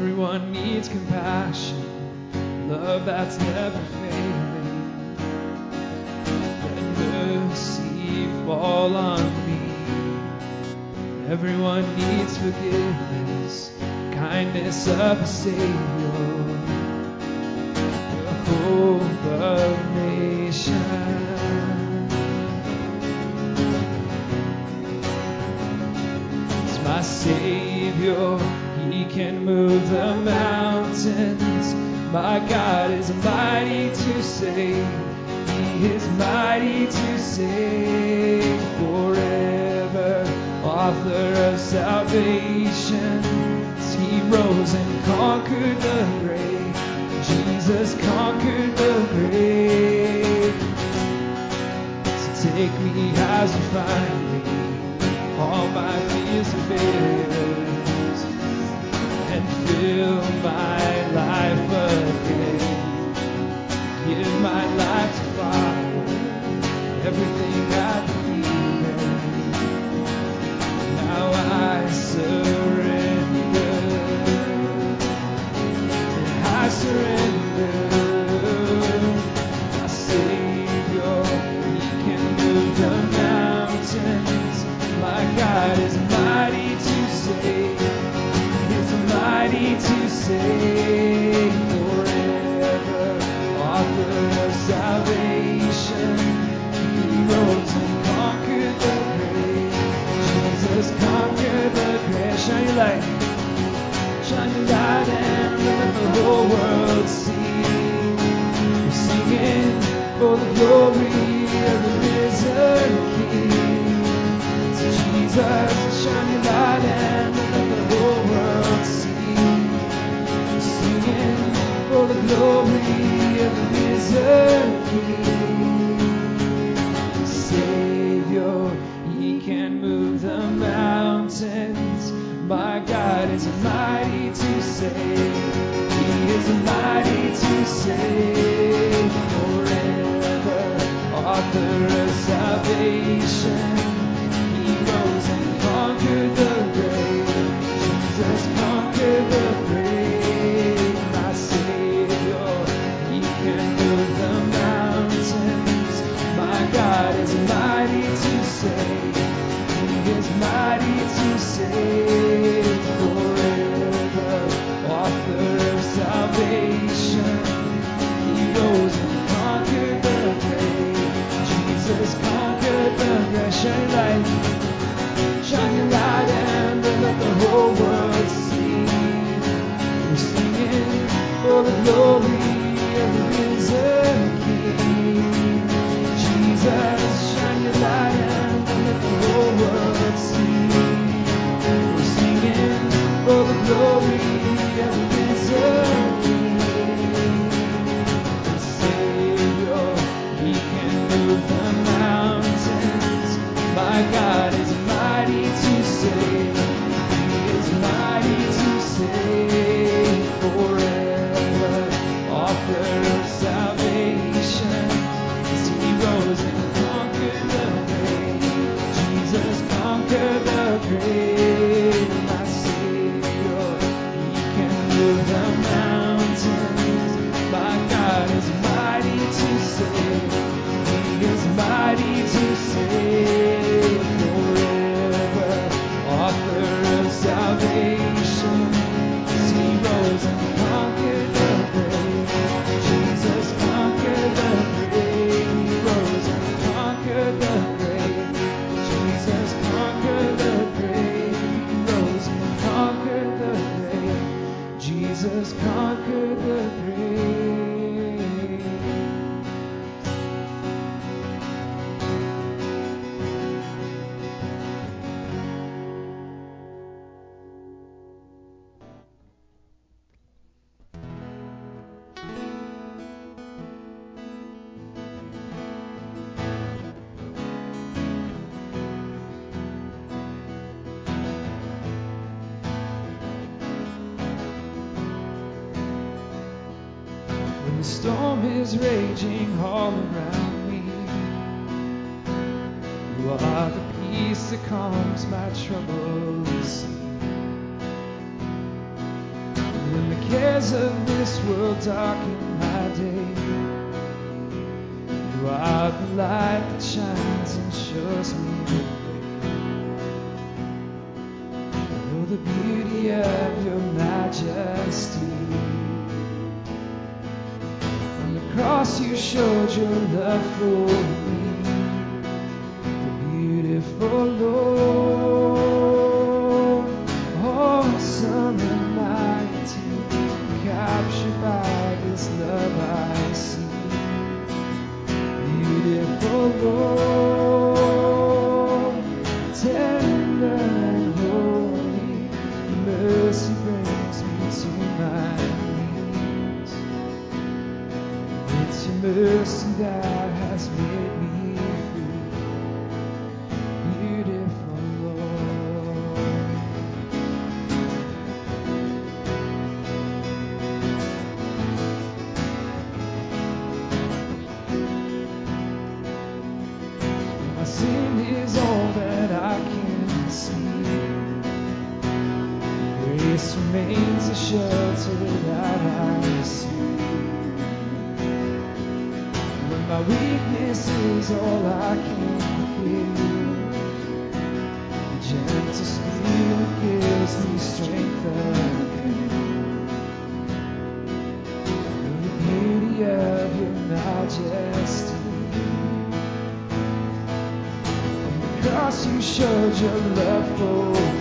Everyone needs compassion, love that's never failing. Let mercy fall on me. Everyone needs forgiveness, kindness of a Savior, the hope of nations. It's my Savior, He can move the mountains. My God is mighty to save, He is mighty to save forever. Author of salvation, He rose and conquered the grave. Jesus conquered the grave. So take me as you find me, all my fears are buried, fill my life again. Jesus conquered the grave. Shine your light. Shine your light and let the whole world see. We're singing for the glory of the risen King. So Jesus, shine your light and let the whole world see. We're singing for the glory of the risen King. He is mighty to save forever. Author of salvation, Jesus conquered the grave. Calms my troubled sea. When the cares of this world darken my day. You are the light that shines and shows me the way. I know the beauty of your majesty. Cross you showed your love for me. Mercy that has made sin is all that I can see. Grace remains a shelter that I see. When my weakness is all I can feel, the gentle spirit gives me strength again. Showed your love for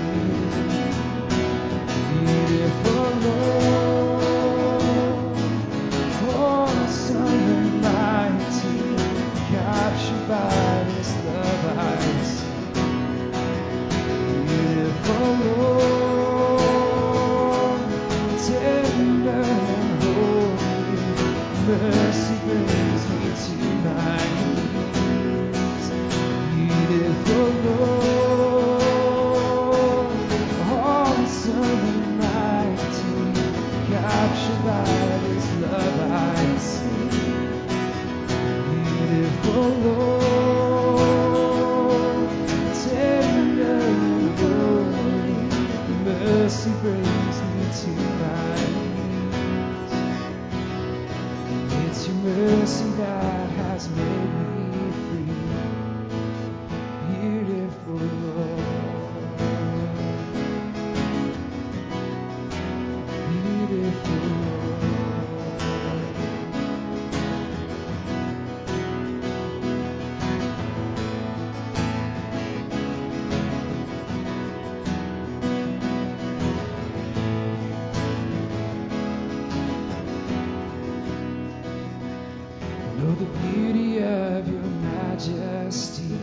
the beauty of your majesty.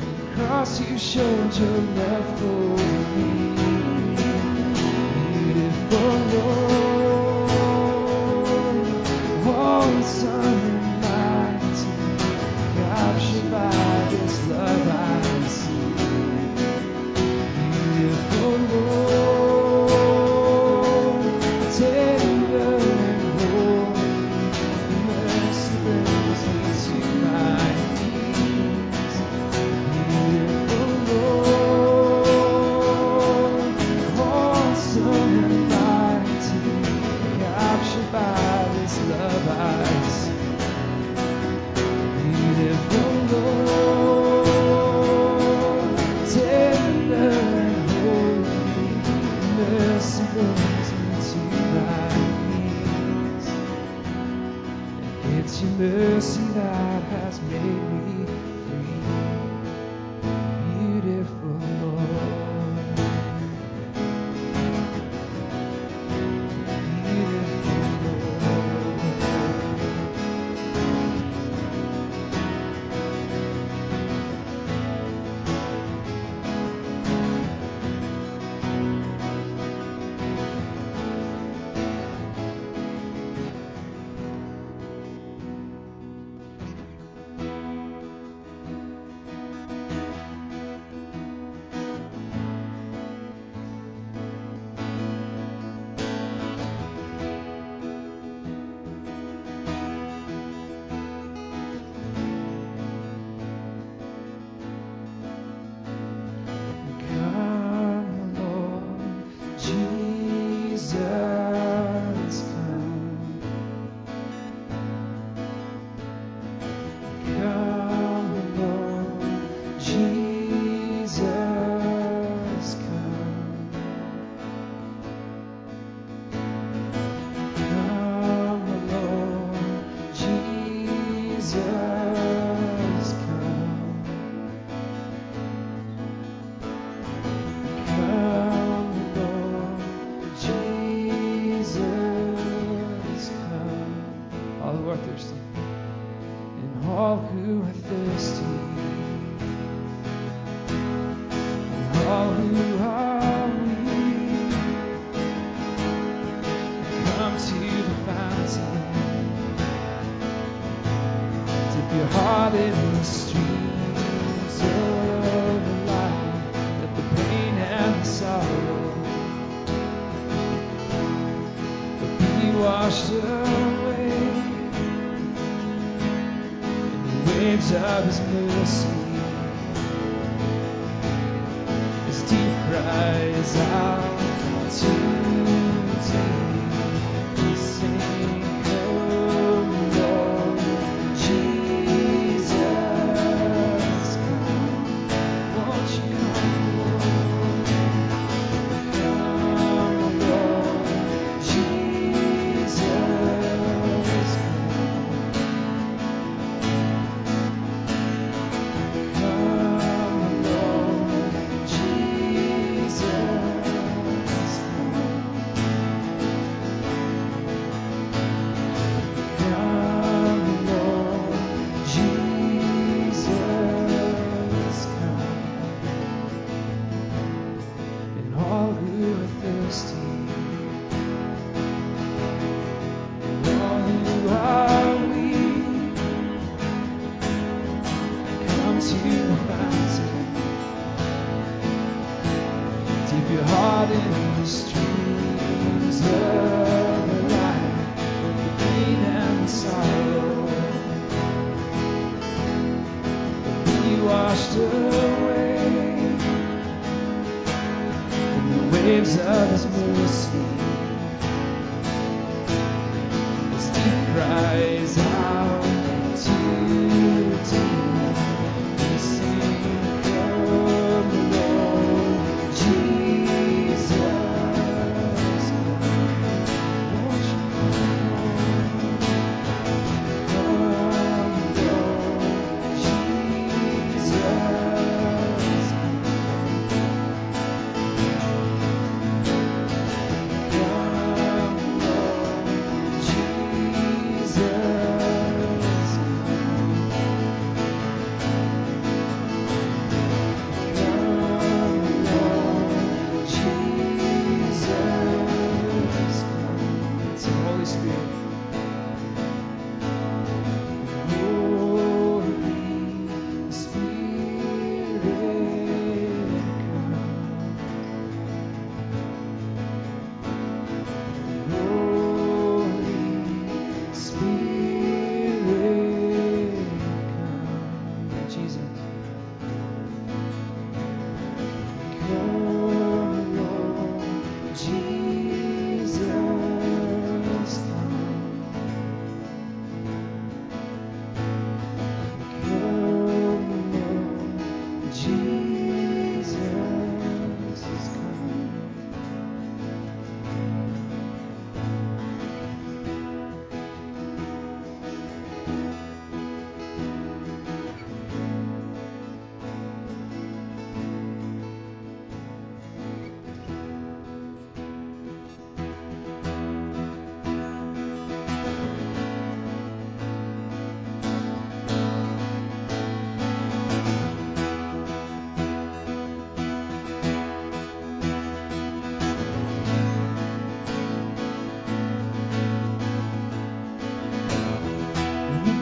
The cross you showed your love for me. Beautiful Lord, awesome and Jesus, come, all who are thirsty and all who are thirsty. 早放晴 waves of his mercy.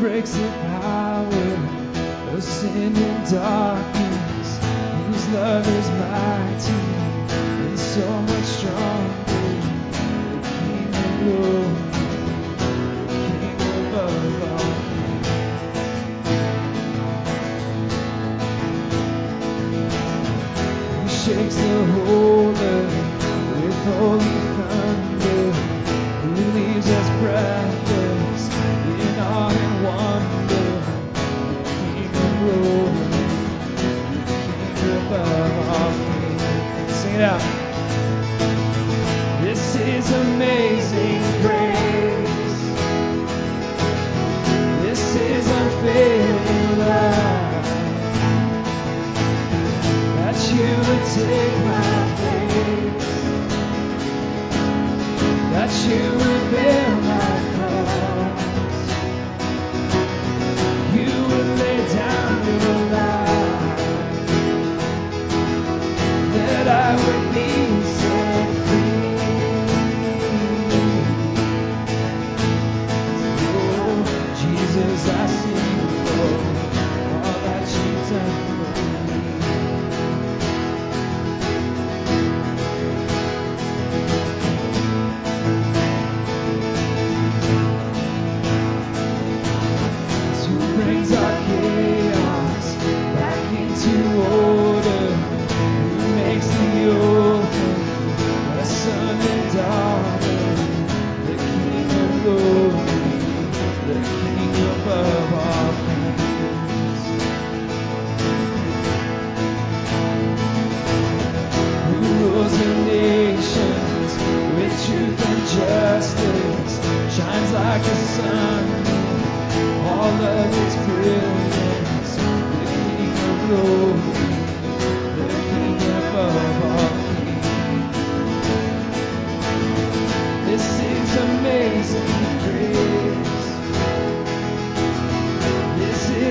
breaks the power of sin and darkness. His love is mighty and so much stronger. The King of glory, the King above all. He shakes the whole earth with holy thunder. to me.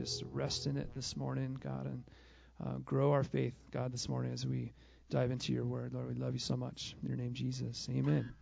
just rest in it this morning, God, and uh, grow our faith, God, this morning as we dive into your word. Lord, we love you so much. In your name, Jesus. Amen.